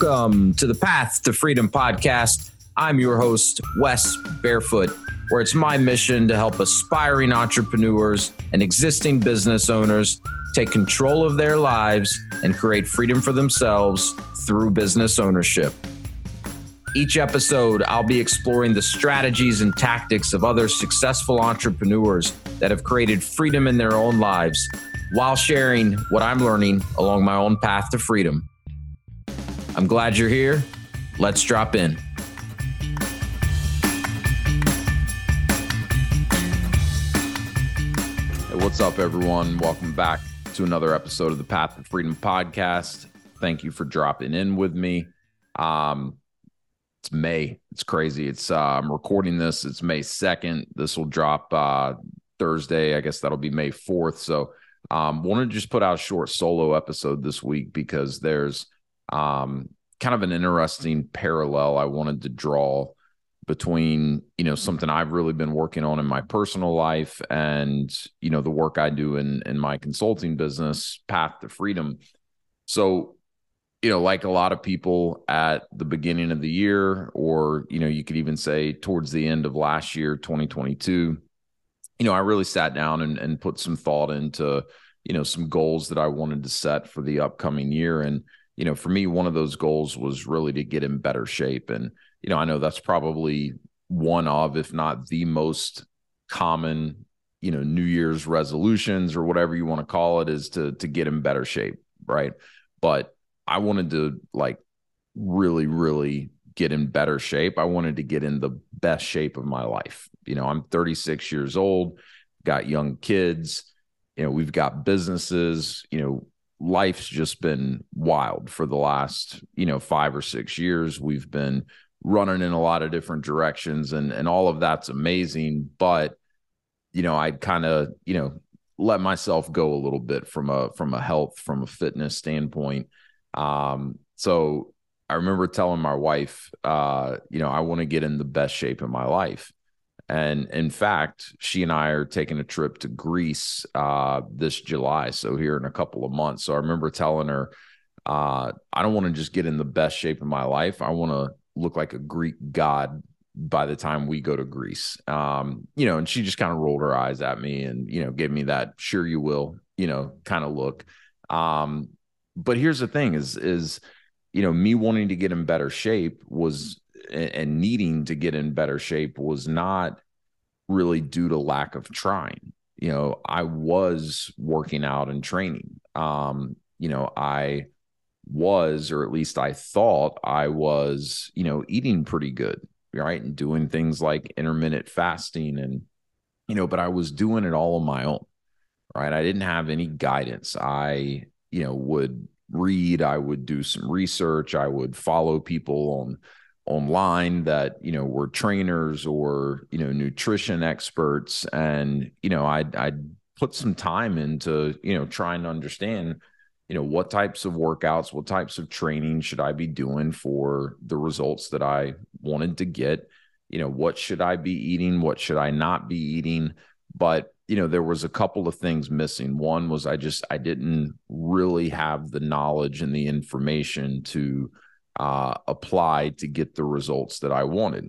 Welcome to the Path to Freedom podcast. I'm your host, Wes Barefoot, where it's my mission to help aspiring entrepreneurs and existing business owners take control of their lives and create freedom for themselves through business ownership. Each episode, I'll be exploring the strategies and tactics of other successful entrepreneurs that have created freedom in their own lives while sharing what I'm learning along my own path to freedom. I'm glad you're here. Let's drop in. Hey, what's up, everyone? Welcome back to another episode of the Path to Freedom podcast. Thank you for dropping in with me. Um, it's May. It's crazy. It's uh, I'm recording this. It's May 2nd. This will drop uh, Thursday. I guess that'll be May 4th. So um, want to just put out a short solo episode this week because there's um, kind of an interesting parallel I wanted to draw between you know something I've really been working on in my personal life and you know the work I do in in my consulting business path to freedom. So you know like a lot of people at the beginning of the year or you know you could even say towards the end of last year 2022 you know I really sat down and, and put some thought into you know some goals that I wanted to set for the upcoming year. And you know, for me, one of those goals was really to get in better shape. And, you know, I know that's probably one of, if not the most common, you know, New Year's resolutions or whatever you want to call it is to to get in better shape. Right. But I wanted to like really, really get in better shape. I wanted to get in the best shape of my life. You know, I'm 36 years old, got young kids, you know, we've got businesses, you know, life's just been wild for the last you know five or six years. We've been running in a lot of different directions and and all of that's amazing but you know i'd kind of you know let myself go a little bit from a from a health from a fitness standpoint. Um so i remember telling my wife uh you know i want to get in the best shape of my life and in fact, she and I are taking a trip to Greece uh, this July. So, here in a couple of months. So, I remember telling her, uh, I don't want to just get in the best shape of my life. I want to look like a Greek god by the time we go to Greece. Um, you know, and she just kind of rolled her eyes at me and, you know, gave me that sure you will, you know, kind of look. Um, but here's the thing is, is, you know, me wanting to get in better shape was and needing to get in better shape was not really due to lack of trying. You know, I was working out and training. Um, you know, I was, or at least I thought I was, you know, eating pretty good, right? And doing things like intermittent fasting and, you know, but I was doing it all on my own, right? I didn't have any guidance. I, you know, would read, I would do some research, I would follow people on online that you know were trainers or you know nutrition experts. And you know i'd i'd put some time into you know trying to understand you know what types of workouts what types of training should i be doing for the results that i wanted to get? You know what should i be eating? What should i not be eating? But you know there was a couple of things missing. One was i just i didn't really have the knowledge and the information to uh, applied to get the results that I wanted.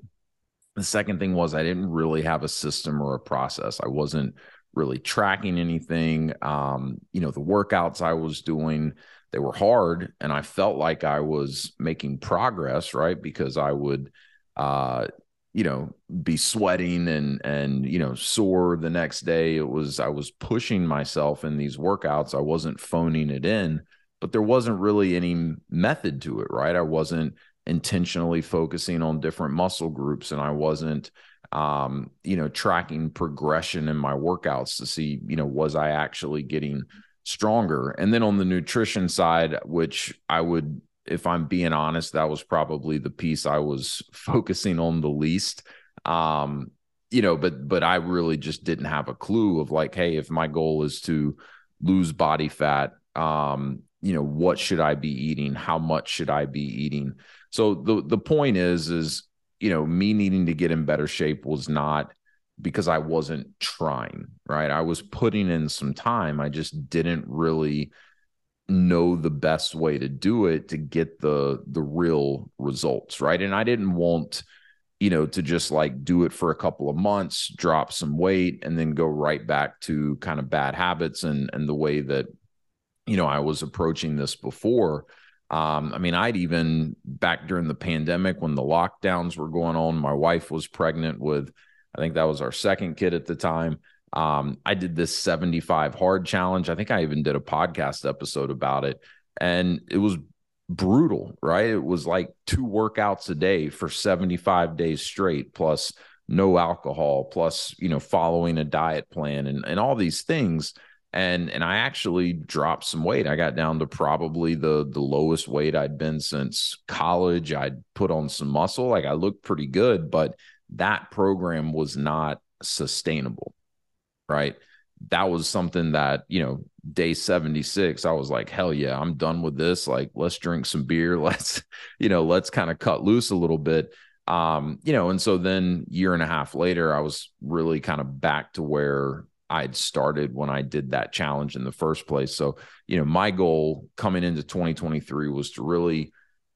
The second thing was I didn't really have a system or a process. I wasn't really tracking anything. Um, you know, the workouts I was doing, they were hard and I felt like I was making progress, right? Because I would uh, you know, be sweating and and you know, sore the next day. It was I was pushing myself in these workouts. I wasn't phoning it in but there wasn't really any method to it, right? I wasn't intentionally focusing on different muscle groups and I wasn't um, you know, tracking progression in my workouts to see, you know, was I actually getting stronger? And then on the nutrition side, which I would if I'm being honest, that was probably the piece I was focusing on the least. Um, you know, but but I really just didn't have a clue of like, hey, if my goal is to lose body fat, um, you know what should i be eating? How much should i be eating? So the the point is is you know me needing to get in better shape was not because i wasn't trying right? I was putting in some time. I just didn't really know the best way to do it to get the the real results right? And i didn't want you know to just like do it for a couple of months drop some weight and then go right back to kind of bad habits and and the way that you know i was approaching this before um, I mean, I'd even back during the pandemic when the lockdowns were going on, my wife was pregnant with, I think that was our second kid at the time. Um, I did this 75 hard challenge. I think I even did a podcast episode about it. And it was brutal, right? It was like two workouts a day for 75 days straight, plus no alcohol, plus, you know, following a diet plan and, and all these things. And and I actually dropped some weight. I got down to probably the the lowest weight I'd been since college. I'd put on some muscle. Like I looked pretty good, but that program was not sustainable right? That was something that, you know, day 76, I was like, hell yeah, I'm done with this. Like, let's drink some beer. Let's, you know, let's kind of cut loose a little bit. Um, you know, and so then year and a half later, I was really kind of back to where I'd started when I did that challenge in the first place. So, you know, my goal coming into 2023 was to really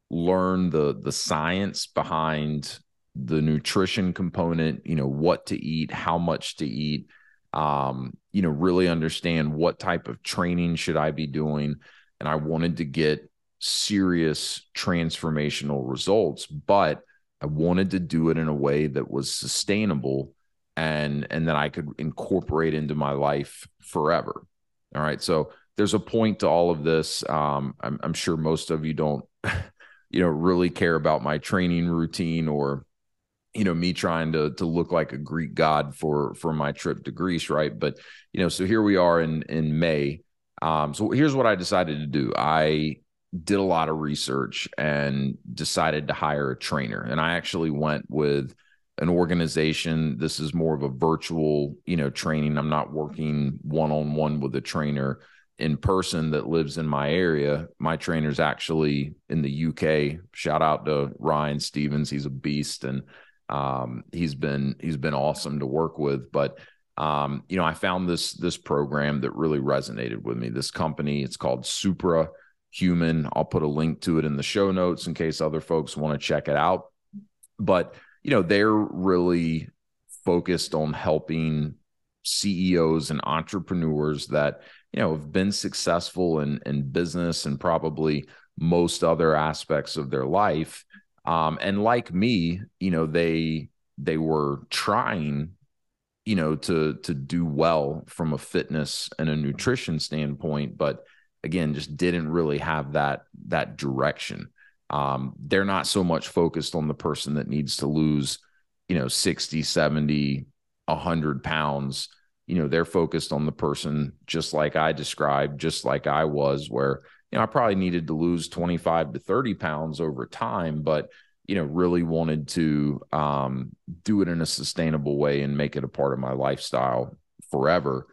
learn the the science behind the nutrition component, you know, what to eat, how much to eat, um, you know, really understand what type of training should I be doing. And I wanted to get serious transformational results, but I wanted to do it in a way that was sustainable and and that I could incorporate into my life forever. All right. So there's a point to all of this. Um, I'm, I'm sure most of you don't, you know, really care about my training routine or you know me trying to to look like a greek god for for my trip to greece right but you know so here we are in in may um so here's what i decided to do i did a lot of research and decided to hire a trainer and i actually went with an organization this is more of a virtual you know training i'm not working one on one with a trainer in person that lives in my area my trainer's actually in the UK shout out to Ryan Stevens he's a beast and um, he's been he's been awesome to work with. But um, you know, I found this this program that really resonated with me. This company, it's called Supra Human. I'll put a link to it in the show notes in case other folks want to check it out. But you know, they're really focused on helping CEOs and entrepreneurs that you know have been successful in in business and probably most other aspects of their life um, and like me, you know, they they were trying, you know, to to do well from a fitness and a nutrition standpoint, but again, just didn't really have that that direction. Um, they're not so much focused on the person that needs to lose, you know, 60, 70, 100 pounds. You know, they're focused on the person just like I described, just like I was, where you know, I probably needed to lose 25 to 30 pounds over time, but, you know, really wanted to um, do it in a sustainable way and make it a part of my lifestyle forever.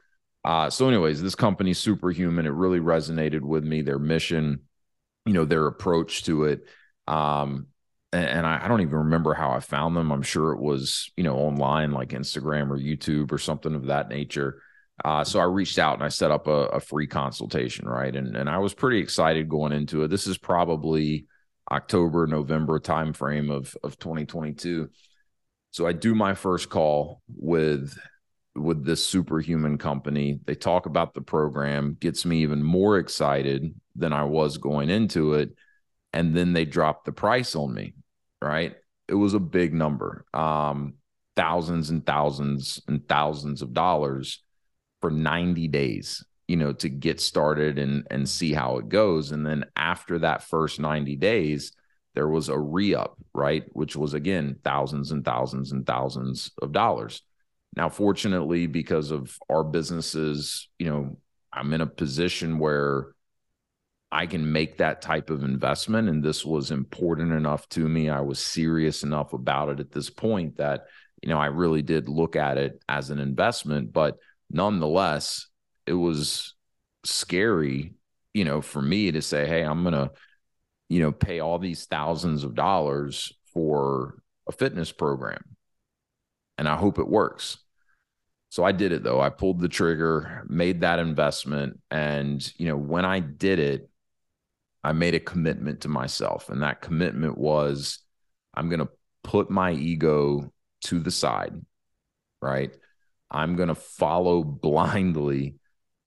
Uh, so, anyways, this company, Superhuman, it really resonated with me, their mission, you know, their approach to it. Um, and, and I, I don't even remember how I found them. I'm sure it was, you know, online like Instagram or YouTube or something of that nature. Uh, so I reached out and I set up a, a, free consultation, right? And and I was pretty excited going into it. This is probably October, November timeframe of of 2022. So I do my first call with with this superhuman company. They talk about the program, gets me even more excited than I was going into it. And then they dropped the price on me, right? It was a big number. Um, thousands and thousands and thousands of dollars for 90 days you know to get started and and see how it goes and then after that first 90 days there was a re-up right which was again thousands and thousands and thousands of dollars now fortunately because of our businesses you know i'm in a position where i can make that type of investment and this was important enough to me i was serious enough about it at this point that you know i really did look at it as an investment but nonetheless, it was scary, you know, for me to say, hey, I'm going to, you know, pay all these thousands of dollars for a fitness program. And I hope it works. So I did it though. I pulled the trigger, made that investment. And, you know, when I did it, I made a commitment to myself. And that commitment was I'm going to put my ego to the side, right? I'm going to follow blindly,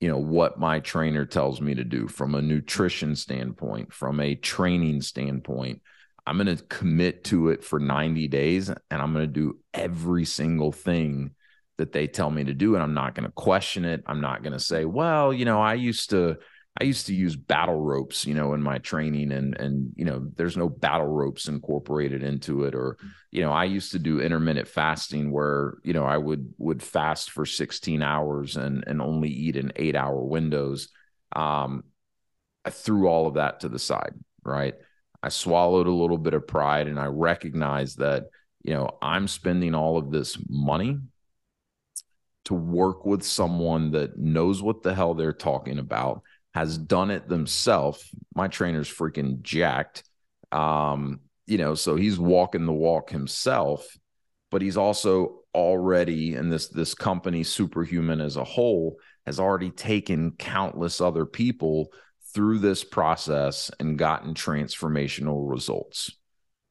you know, what my trainer tells me to do from a nutrition standpoint, from a training standpoint. I'm going to commit to it for 90 days and I'm going to do every single thing that they tell me to do. And I'm not going to question it. I'm not going to say, well, you know, I used to I used to use battle ropes, you know, in my training and and you know, there's no battle ropes incorporated into it or you know, I used to do intermittent fasting where, you know, I would would fast for 16 hours and and only eat in 8-hour windows. Um I threw all of that to the side, right? I swallowed a little bit of pride and I recognized that, you know, I'm spending all of this money to work with someone that knows what the hell they're talking about has done it themselves. My trainer's freaking jacked. Um, you know, so he's walking the walk himself, but he's also already in this this company superhuman as a whole has already taken countless other people through this process and gotten transformational results.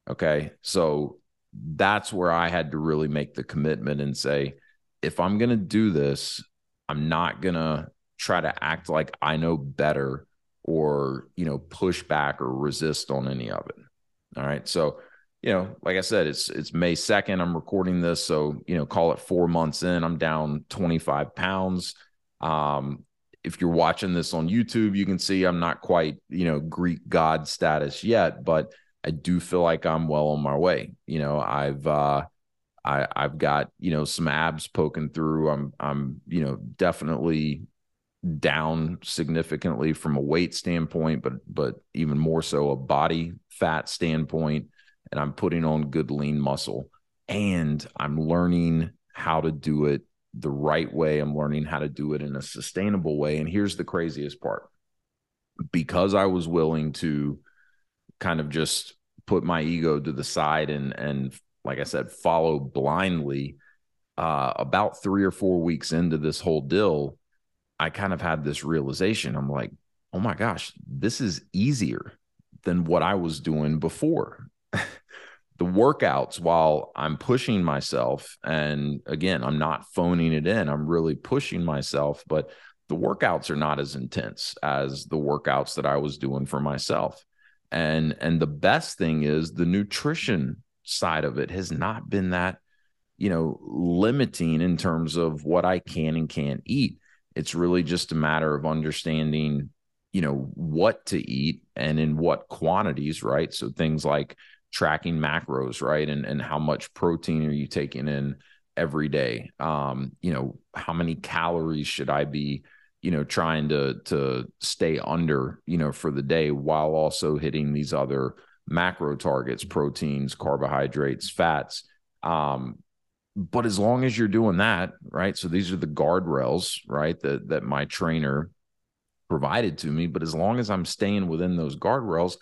Okay? So that's where I had to really make the commitment and say if I'm going to do this, I'm not going to try to act like I know better or, you know, push back or resist on any of it. All right. So, you know, like I said, it's it's May 2nd. I'm recording this. So, you know, call it four months in. I'm down 25 pounds. Um, if you're watching this on YouTube, you can see I'm not quite, you know, Greek god status yet, but I do feel like I'm well on my way. You know, I've uh I I've got, you know, some abs poking through. I'm I'm, you know, definitely down significantly from a weight standpoint, but but even more so a body fat standpoint. And I'm putting on good lean muscle. And I'm learning how to do it the right way. I'm learning how to do it in a sustainable way. And here's the craziest part. Because I was willing to kind of just put my ego to the side and and like I said, follow blindly. Uh, about three or four weeks into this whole deal, I kind of had this realization. I'm like, oh my gosh, this is easier than what I was doing before. the workouts, while I'm pushing myself, and again, I'm not phoning it in, I'm really pushing myself, but the workouts are not as intense as the workouts that I was doing for myself. And and the best thing is the nutrition side of it has not been that, you know, limiting in terms of what I can and can't eat. It's really just a matter of understanding, you know, what to eat and in what quantities, right? So things like tracking macros, right? And and how much protein are you taking in every day? Um, you know, how many calories should I be, you know, trying to to stay under, you know, for the day while also hitting these other macro targets, proteins, carbohydrates, fats. Um, but as long as you're doing that, right? So these are the guardrails, right? That that my trainer provided to me. But as long as I'm staying within those guardrails,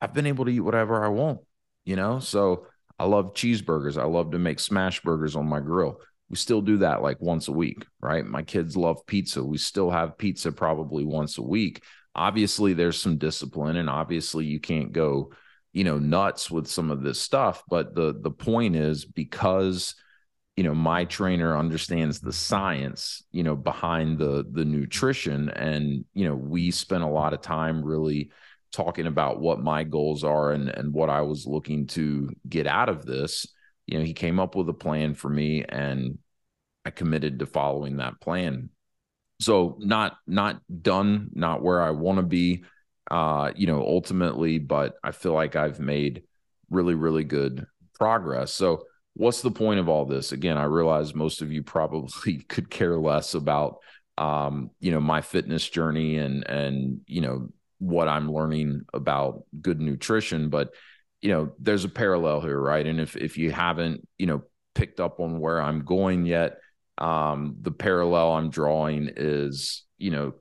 I've been able to eat whatever I want, you know? So I love cheeseburgers. I love to make smash burgers on my grill. We still do that like once a week, right? My kids love pizza. We still have pizza probably once a week. Obviously, there's some discipline, and obviously, you can't go you know nuts with some of this stuff but the the point is because you know my trainer understands the science you know behind the the nutrition and you know we spent a lot of time really talking about what my goals are and and what I was looking to get out of this. You know he came up with a plan for me and I committed to following that plan. So not not done not where I want to be uh, you know, ultimately, but I feel like I've made really, really good progress. So, what's the point of all this? Again, I realize most of you probably could care less about, um, you know, my fitness journey and and you know what I'm learning about good nutrition, but you know, there's a parallel here, right? And if if you haven't, you know, picked up on where I'm going yet, um, the parallel I'm drawing is, you know,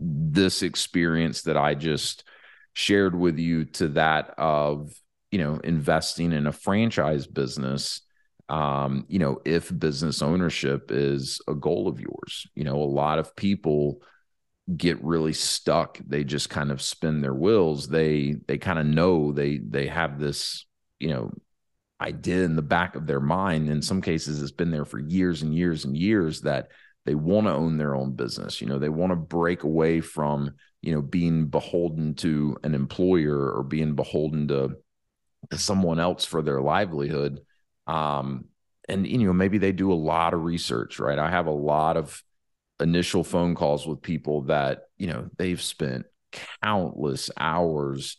this experience that I just shared with you to that of you know investing in a franchise business um you know if business ownership is a goal of yours. You know a lot of people get really stuck. They just kind of spin their wheels. They they kind of know they they have this you know idea in the back of their mind. In some cases it's been there for years and years and years that they want to own their own business you know they want to break away from you know being beholden to an employer or being beholden to, to someone else for their livelihood. Um and you know maybe they do a lot of research right? I have a lot of initial phone calls with people that you know they've spent countless hours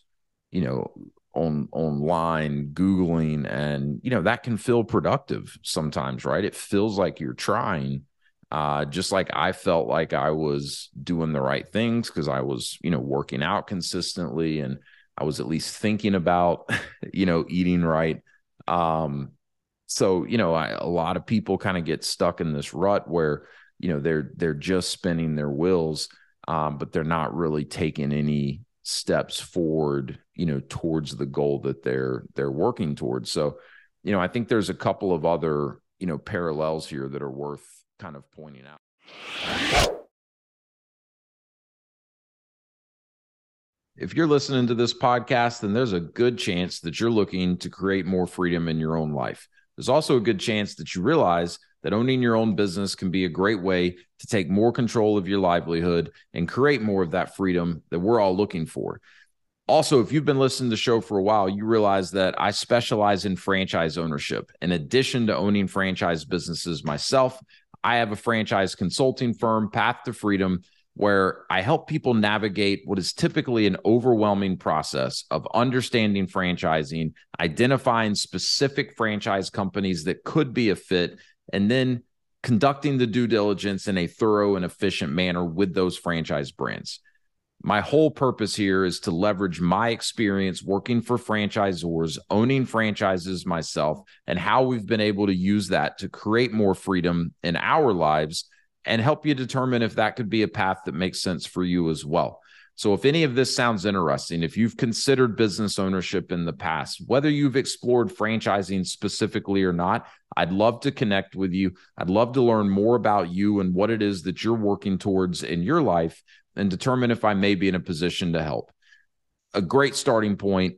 you know on online googling and you know that can feel productive sometimes right? It feels like you're trying uh just like i felt like i was doing the right things because i was you know working out consistently and i was at least thinking about you know eating right. Um so you know I, a lot of people kind of get stuck in this rut where you know they're they're just spinning their wheels um, but they're not really taking any steps forward you know towards the goal that they're they're working towards. So you know i think there's a couple of other you know parallels here that are worth kind of pointing out if you're listening to this podcast then there's a good chance that you're looking to create more freedom in your own life there's also a good chance that you realize that owning your own business can be a great way to take more control of your livelihood and create more of that freedom that we're all looking for. Also, if you've been listening to the show for a while, you realize that I specialize in franchise ownership. In addition to owning franchise businesses myself, I have a franchise consulting firm, Path to Freedom, where I help people navigate what is typically an overwhelming process of understanding franchising, identifying specific franchise companies that could be a fit, and then conducting the due diligence in a thorough and efficient manner with those franchise brands. My whole purpose here is to leverage my experience working for franchisors, owning franchises myself, and how we've been able to use that to create more freedom in our lives and help you determine if that could be a path that makes sense for you as well. So, if any of this sounds interesting, if you've considered business ownership in the past, whether you've explored franchising specifically or not, I'd love to connect with you. I'd love to learn more about you and what it is that you're working towards in your life and determine if I may be in a position to help. A great starting point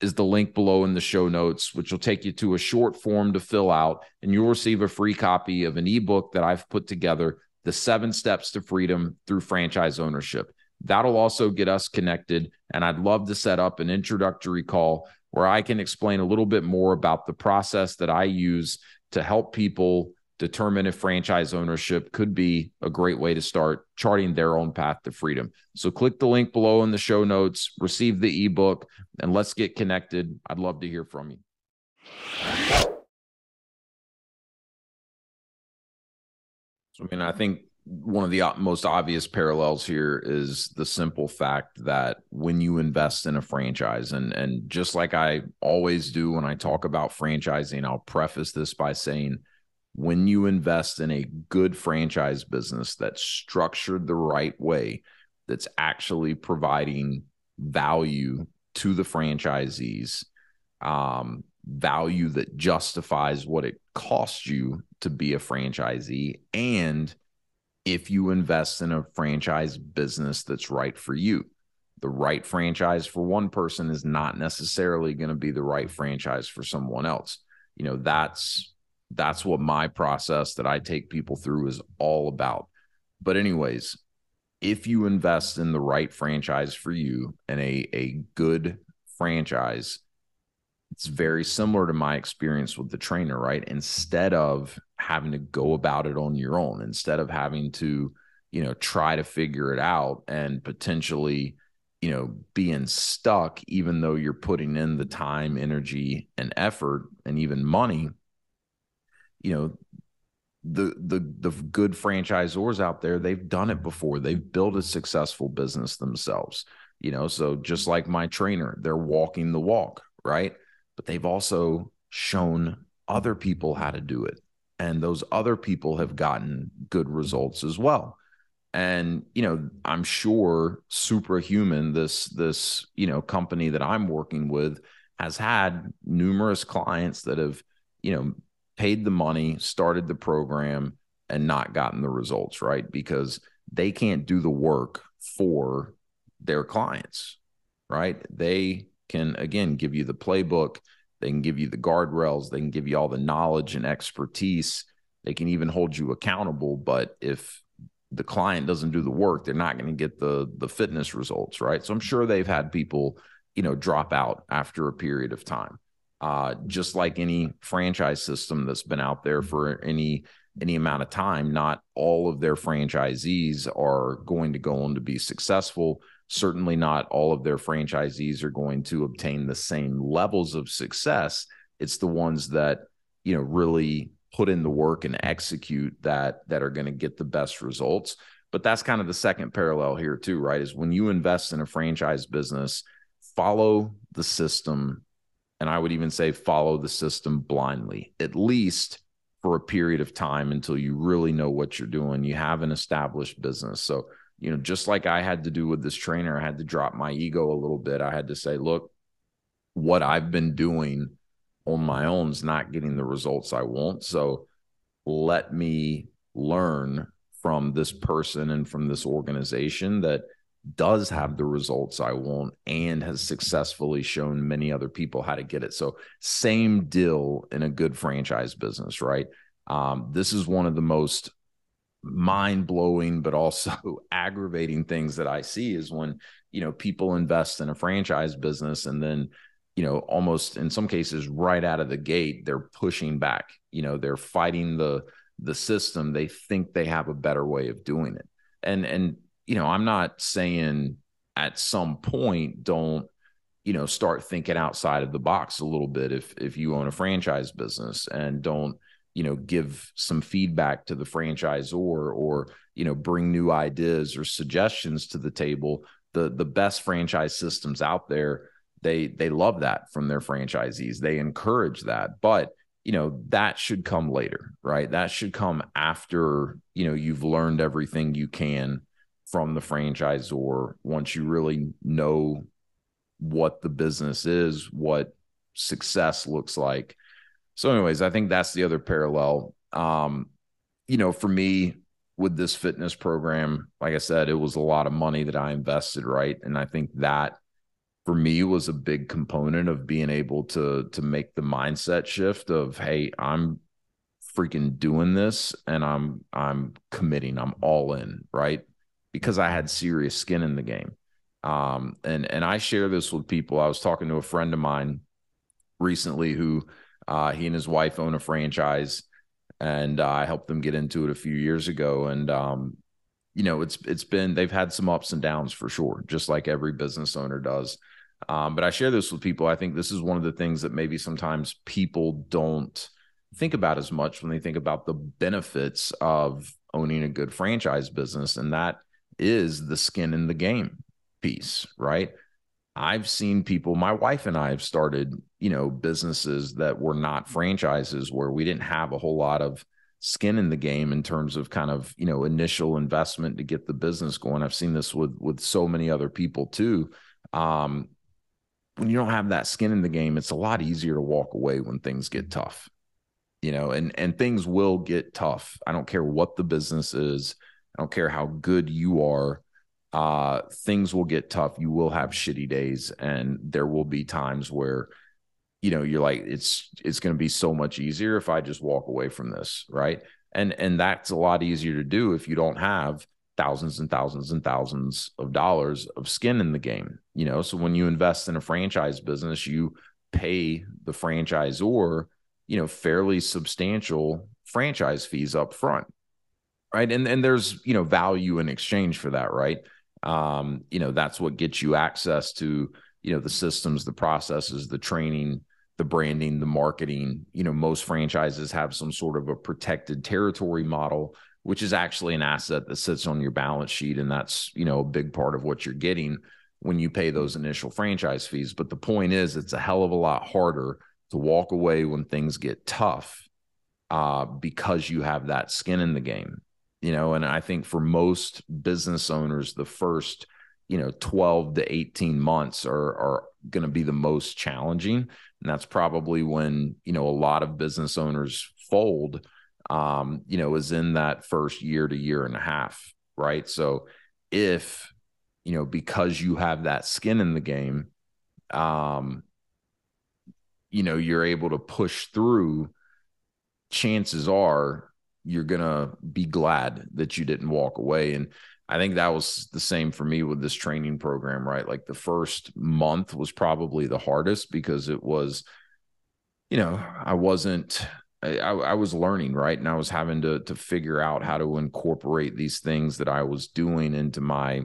is the link below in the show notes, which will take you to a short form to fill out, and you'll receive a free copy of an ebook that I've put together The Seven Steps to Freedom Through Franchise Ownership. That'll also get us connected. And I'd love to set up an introductory call where I can explain a little bit more about the process that I use to help people determine if franchise ownership could be a great way to start charting their own path to freedom. So click the link below in the show notes, receive the ebook, and let's get connected. I'd love to hear from you. So, I mean, I think one of the most obvious parallels here is the simple fact that when you invest in a franchise and and just like I always do when I talk about franchising I'll preface this by saying when you invest in a good franchise business that's structured the right way that's actually providing value to the franchisees um, value that justifies what it costs you to be a franchisee and if you invest in a franchise business that's right for you. The right franchise for one person is not necessarily going to be the right franchise for someone else. You know, that's that's what my process that I take people through is all about. But anyways, if you invest in the right franchise for you and a a good franchise, it's very similar to my experience with the trainer, right? Instead of having to go about it on your own, instead of having to, you know, try to figure it out and potentially, you know, being stuck, even though you're putting in the time, energy, and effort and even money, you know, the the the good franchisors out there, they've done it before. They've built a successful business themselves. You know, so just like my trainer, they're walking the walk, right? but they've also shown other people how to do it. And those other people have gotten good results as well. And, you know, I'm sure superhuman this, this, you know, company that I'm working with has had numerous clients that have, you know, paid the money, started the program, and not gotten the results, right? Because they can't do the work for their clients, right? They can, again, give you the playbook, they can give you the guardrails, they can give you all the knowledge and expertise. They can even hold you accountable. But if the client doesn't do the work, they're not going to get the the fitness results, right? So I'm sure they've had people, you know, drop out after a period of time. Uh, just like any franchise system that's been out there for any any amount of time, not all of their franchisees are going to go on to be successful. Certainly, not all of their franchisees are going to obtain the same levels of success. It's the ones that you know really put in the work and execute that that are going to get the best results. But that's kind of the second parallel here too, right? Is when you invest in a franchise business, follow the system and I would even say follow the system blindly, at least for a period of time until you really know what you're doing. You have an established business. So, you know, just like I had to do with this trainer, I had to drop my ego a little bit. I had to say, look, what I've been doing on my own is not getting the results I want. So let me learn from this person and from this organization that does have the results I want and has successfully shown many other people how to get it. So, same deal in a good franchise business, right? Um, this is one of the most mind blowing, but also aggravating things that I see is when, you know, people invest in a franchise business and then, you know, almost in some cases right out of the gate, they're pushing back, you know, they're fighting the, the system. They think they have a better way of doing it. And, and you know, I'm not saying at some point don't you know start thinking outside of the box a little bit if if you own a franchise business and don't you know give some feedback to the franchisor or you know bring new ideas or suggestions to the table. The the best franchise systems out there they they love that from their franchisees. They encourage that. But you know that should come later right? That should come after you know you've learned everything you can from the franchisor once you really know what the business is, what success looks like. So, anyways, I think that's the other parallel. Um, you know, for me with this fitness program, like I said, it was a lot of money that I invested, right? And I think that for me was a big component of being able to to make the mindset shift of, hey, I'm freaking doing this and I'm I'm committing, I'm all in, right? Because I had serious skin in the game. Um, and and I share this with people. I was talking to a friend of mine recently who uh, he and his wife own a franchise, and uh, I helped them get into it a few years ago. And um, you know, it's it's been they've had some ups and downs for sure, just like every business owner does. Um, but I share this with people. I think this is one of the things that maybe sometimes people don't think about as much when they think about the benefits of owning a good franchise business, and that is the skin in the game piece, right? I've seen people, my wife and I have started, you know, businesses that were not franchises where we didn't have a whole lot of skin in the game in terms of kind of, you know, initial investment to get the business going. I've seen this with with so many other people too. Um, when you don't have that skin in the game, it's a lot easier to walk away when things get tough. You know, and and things will get tough. I don't care what the business is. I don't care how good you are. Uh, things will get tough. You will have shitty days, and there will be times where, you know, you're like, it's it's going to be so much easier if I just walk away from this, right? And and that's a lot easier to do if you don't have thousands and thousands and thousands of dollars of skin in the game. You know, so when you invest in a franchise business, you pay the franchisor, you know, fairly substantial franchise fees up front right? And and there's you know value in exchange for that right? Um you know that's what gets you access to you know the systems the processes the training the branding the marketing. You know most franchises have some sort of a protected territory model which is actually an asset that sits on your balance sheet and that's you know a big part of what you're getting when you pay those initial franchise fees. But the point is it's a hell of a lot harder to walk away when things get tough uh, because you have that skin in the game you know and i think for most business owners the first you know 12 to 18 months are are going to be the most challenging and that's probably when you know a lot of business owners fold um you know is in that first year to year and a half right? So if you know because you have that skin in the game, um, you know you're able to push through. Chances are you're gonna be glad that you didn't walk away and I think that was the same for me with this training program, right? Like the first month was probably the hardest because it was, you know, I wasn't, I, I, was learning, right? And I was having to to figure out how to incorporate these things that I was doing into my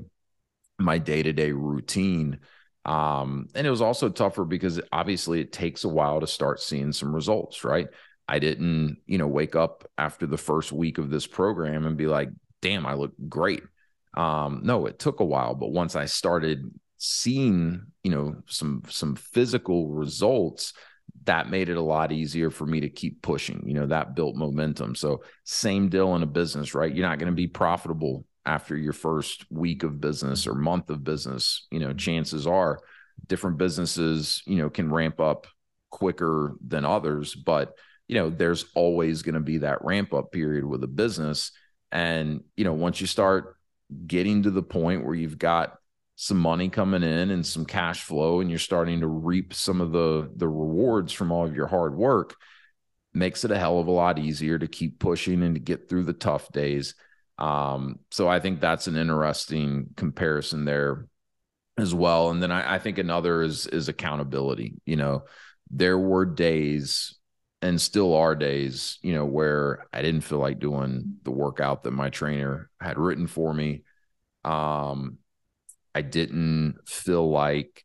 my day to day routine. Um, and it was also tougher because obviously it takes a while to start seeing some results, right? I didn't, you know, wake up after the first week of this program and be like, damn, I look great. Um, no, it took a while, but once I started seeing, you know, some some physical results, that made it a lot easier for me to keep pushing. You know, that built momentum. So same deal in a business, right? You're not going to be profitable after your first week of business or month of business. You know, chances are different businesses, you know, can ramp up quicker than others, but you know, there's always going to be that ramp up period with a business. And, you know, once you start getting to the point where you've got some money coming in and some cash flow and you're starting to reap some of the the rewards from all of your hard work makes it a hell of a lot easier to keep pushing and to get through the tough days. Um, so i think that's an interesting comparison there as well. And then I, I think another is is accountability. You know there were days and still are days, you know, where I didn't feel like doing the workout that my trainer had written for me. Um, I didn't feel like,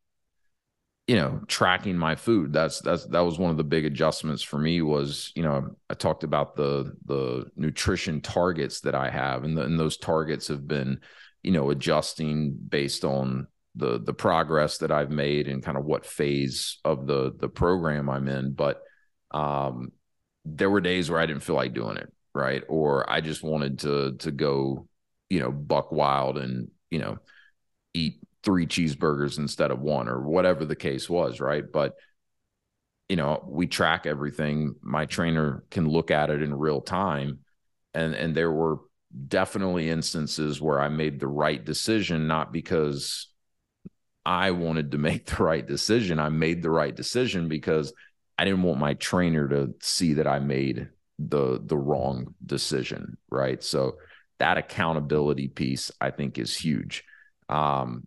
you know, tracking my food. That's that's that was one of the big adjustments for me. Was you know, I talked about the the nutrition targets that I have, and, the, and those targets have been, you know, adjusting based on the the progress that I've made and kind of what phase of the the program I'm in, but um, there were days where I didn't feel like doing it, right? Or I just wanted to to go, you know, buck wild and you know, eat three cheeseburgers instead of one, or whatever the case was, right? But you know, we track everything. My trainer can look at it in real time, and and there were definitely instances where I made the right decision, not because I wanted to make the right decision. I made the right decision because I didn't want my trainer to see that I made the the wrong decision, right? So that accountability piece I think is huge. Um,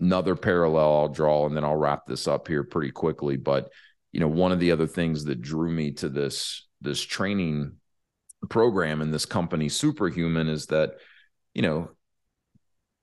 another parallel I'll draw, and then I'll wrap this up here pretty quickly. But you know, one of the other things that drew me to this this training program and this company, Superhuman, is that you know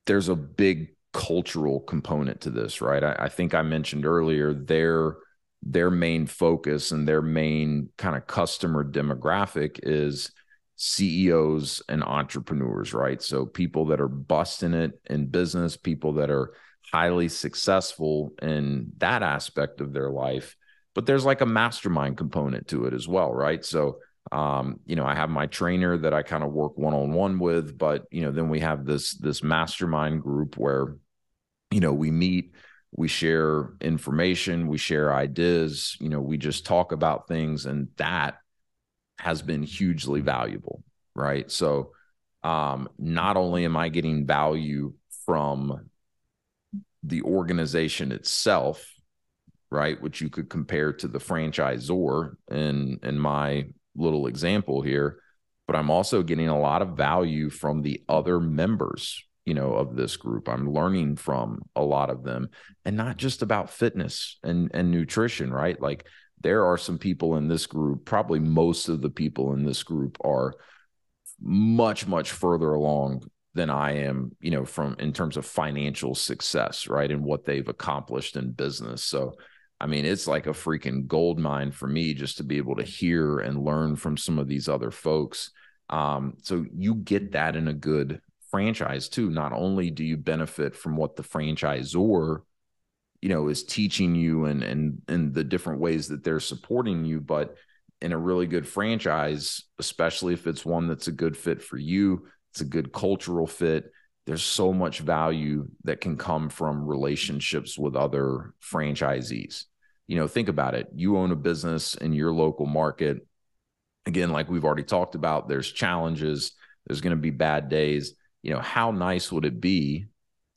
there's a big cultural component to this, right? I, I think I mentioned earlier their their main focus and their main kind of customer demographic is CEOs and entrepreneurs, right? So people that are busting it in business, people that are highly successful in that aspect of their life. But there's like a mastermind component to it as well, right? So um, you know, I have my trainer that I kind of work one on one with, but you know, then we have this this mastermind group where, you know, we meet we share information we share ideas you know we just talk about things and that has been hugely valuable right? So um not only am i getting value from the organization itself right which you could compare to the franchisor in in my little example here but i'm also getting a lot of value from the other members you know of this group. I'm learning from a lot of them and not just about fitness and and nutrition right? Like there are some people in this group probably most of the people in this group are much much further along than i am you know from in terms of financial success right and what they've accomplished in business. So i mean it's like a freaking gold mine for me just to be able to hear and learn from some of these other folks. Um, so you get that in a good franchise too. Not only do you benefit from what the franchisor, you know, is teaching you and and and the different ways that they're supporting you, but in a really good franchise, especially if it's one that's a good fit for you, it's a good cultural fit. There's so much value that can come from relationships with other franchisees. You know, think about it. You own a business in your local market. Again, like we've already talked about, there's challenges, there's going to be bad days you know, how nice would it be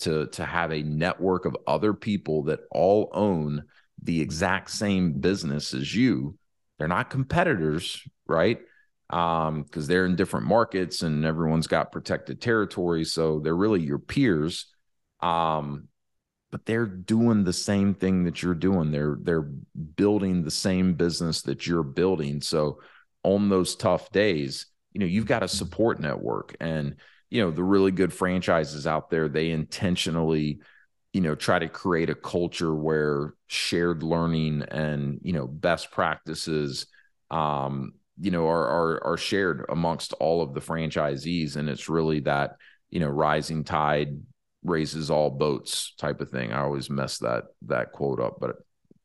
to to have a network of other people that all own the exact same business as you? They're not competitors, right? Um, because they're in different markets and everyone's got protected territory, so they're really your peers. Um, but they're doing the same thing that you're doing. They're they're building the same business that you're building. So on those tough days, you know, you've got a support network and you know, the really good franchises out there, they intentionally you know try to create a culture where shared learning and you know best practices um you know are are are shared amongst all of the franchisees and it's really that you know rising tide raises all boats type of thing. I always mess that that quote up, but I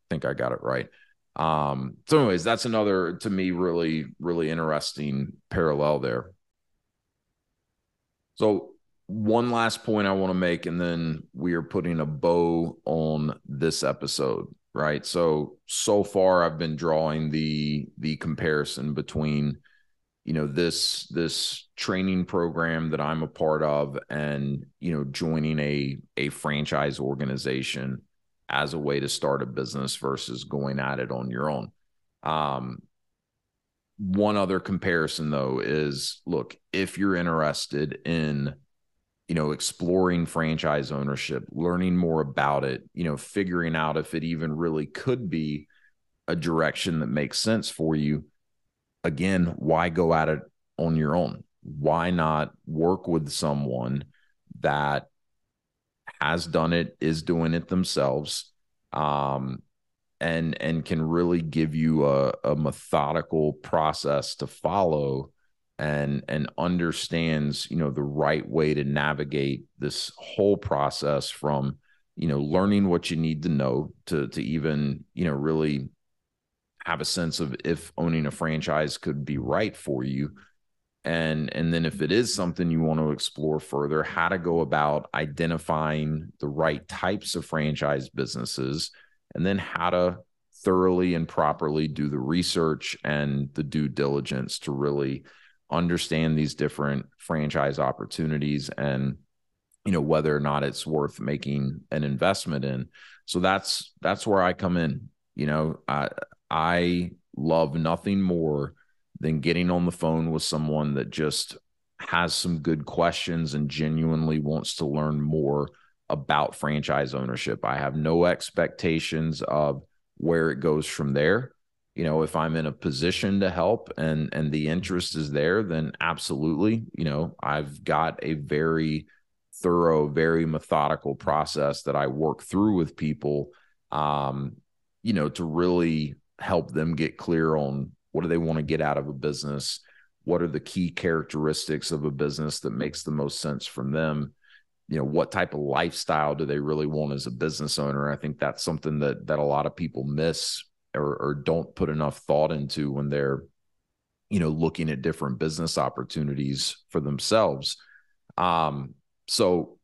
think I got it right. Um, so, anyways, that's another to me really really interesting parallel there. So, one last point I want to make, and then we are putting a bow on this episode, right? So, so far I've been drawing the the comparison between you know this this training program that I'm a part of and you know joining a a franchise organization as a way to start a business versus going at it on your own. Um, one other comparison though is look, if you're interested in you know exploring franchise ownership, learning more about it, you know, figuring out if it even really could be a direction that makes sense for you, again, why go at it on your own? Why not work with someone that has done it, is doing it themselves, um, and and can really give you a, a methodical process to follow and and understands you know the right way to navigate this whole process from you know learning what you need to know to to even you know really have a sense of if owning a franchise could be right for you. And and then if it is something you want to explore further how to go about identifying the right types of franchise businesses and then how to thoroughly and properly do the research and the due diligence to really understand these different franchise opportunities and you know whether or not it's worth making an investment in. So that's that's where i come in. You know i I love nothing more than getting on the phone with someone that just has some good questions and genuinely wants to learn more about franchise ownership. I have no expectations of where it goes from there. You know, if I'm in a position to help and and the interest is there, then absolutely, you know, I've got a very thorough, very methodical process that I work through with people um, you know, to really help them get clear on what do they want to get out of a business what are the key characteristics of a business that makes the most sense from them you know what type of lifestyle do they really want as a business owner? I think that's something that that a lot of people miss or, or don't put enough thought into when they're you know looking at different business opportunities for themselves. Um so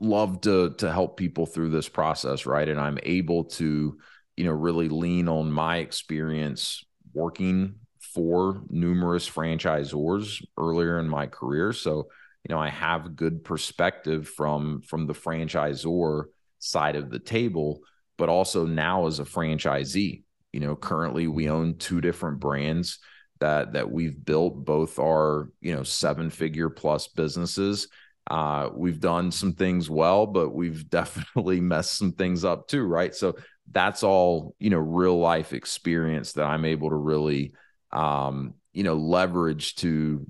love to to help people through this process right? And i'm able to you know, really lean on my experience working for numerous franchisors earlier in my career. So, you know, I have good perspective from from the franchisor side of the table, but also now as a franchisee. You know, currently we own two different brands that that we've built. Both are, you know, seven figure plus businesses. Uh, we've done some things well, but we've definitely messed some things up too, right? So that's all you know real life experience that i'm able to really um you know leverage to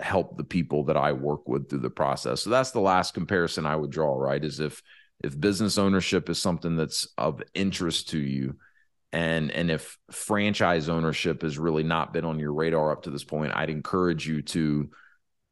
help the people that i work with through the process. So that's the last comparison i would draw right is if if business ownership is something that's of interest to you and and if franchise ownership has really not been on your radar up to this point i'd encourage you to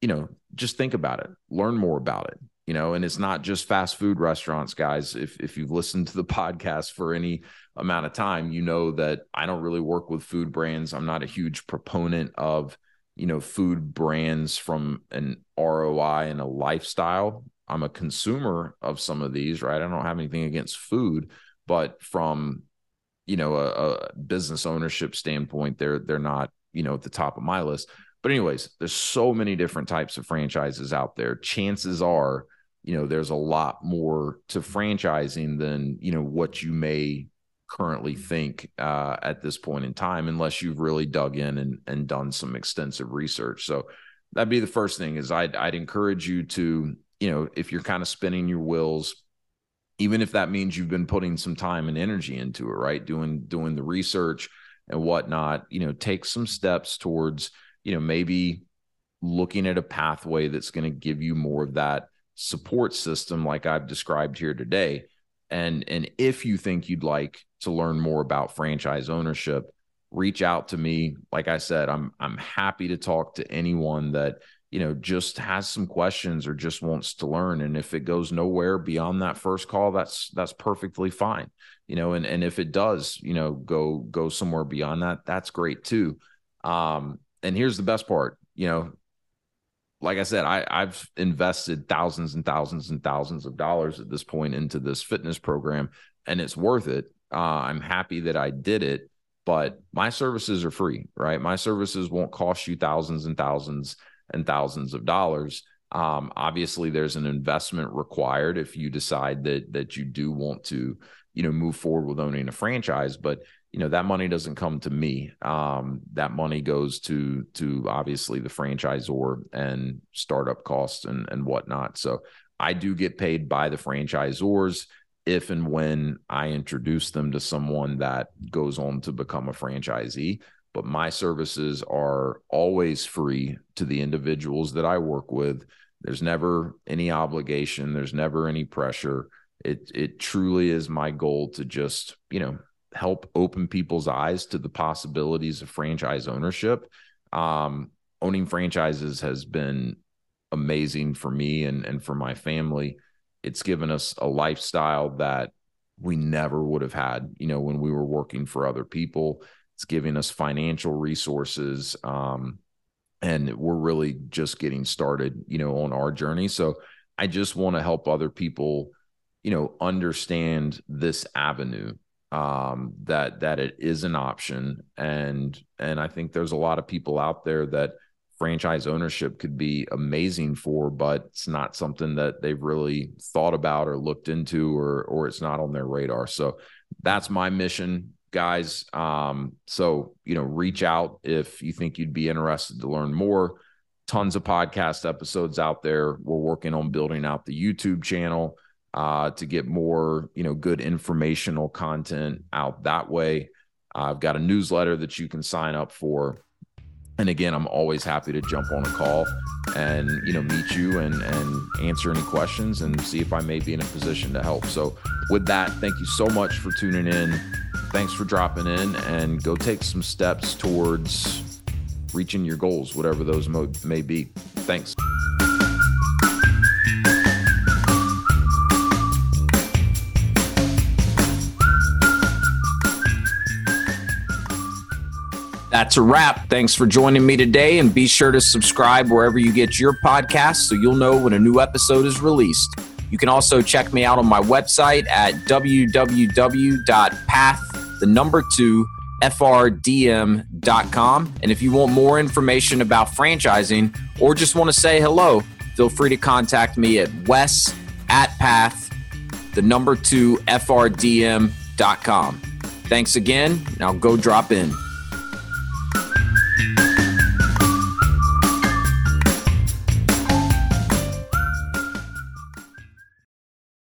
you know just think about it learn more about it you know and it's not just fast food restaurants guys. If if you've listened to the podcast for any amount of time you know that I don't really work with food brands. I'm not a huge proponent of you know food brands from an ROI and a lifestyle. I'm a consumer of some of these right? I don't have anything against food but from you know a, a business ownership standpoint they're they're not you know at the top of my list. But anyways, there's so many different types of franchises out there. Chances are, you know, there's a lot more to franchising than, you know, what you may currently think uh, at this point in time, unless you've really dug in and, and done some extensive research. So that'd be the first thing is I'd, I'd encourage you to, you know, if you're kind of spinning your wheels, even if that means you've been putting some time and energy into it, right? Doing, doing the research and whatnot, you know, take some steps towards, you know, maybe looking at a pathway that's going to give you more of that support system like I've described here today. And and if you think you'd like to learn more about franchise ownership, reach out to me. Like I said, I'm I'm happy to talk to anyone that, you know, just has some questions or just wants to learn and if it goes nowhere beyond that first call, that's that's perfectly fine. You know, and and if it does, you know, go go somewhere beyond that, that's great too. Um and here's the best part, you know, like I said, I, I've invested thousands and thousands and thousands of dollars at this point into this fitness program, and it's worth it. Uh, I'm happy that I did it, but my services are free, right? My services won't cost you thousands and thousands and thousands of dollars. Um, obviously, there's an investment required if you decide that that you do want to, you know, move forward with owning a franchise. But you know that money doesn't come to me. Um, that money goes to to obviously the franchisor and startup costs and and whatnot. So i do get paid by the franchisors if and when i introduce them to someone that goes on to become a franchisee. But my services are always free to the individuals that i work with. There's never any obligation. There's never any pressure. It it truly is my goal to just you know help open people's eyes to the possibilities of franchise ownership. Um, owning franchises has been amazing for me and, and for my family. It's given us a lifestyle that we never would have had, you know, when we were working for other people. It's giving us financial resources. Um, and we're really just getting started, you know, on our journey. So I just want to help other people, you know, understand this avenue um, that that it is an option, and and I think there's a lot of people out there that franchise ownership could be amazing for, but it's not something that they've really thought about or looked into, or or it's not on their radar. So that's my mission, guys. Um, so you know, reach out if you think you'd be interested to learn more. Tons of podcast episodes out there. We're working on building out the YouTube channel uh, to get more, you know, good informational content out that way. I've got a newsletter that you can sign up for. And again, I'm always happy to jump on a call and you know meet you and and answer any questions and see if I may be in a position to help. So with that, thank you so much for tuning in. Thanks for dropping in and go take some steps towards reaching your goals, whatever those may be. Thanks. That's a wrap. Thanks for joining me today, and be sure to subscribe wherever you get your podcasts so you'll know when a new episode is released. You can also check me out on my website at www.path, the number two, frdm.com. And if you want more information about franchising or just want to say hello, feel free to contact me at wes at path, the number two, frdm.com. Thanks again. Now go drop in.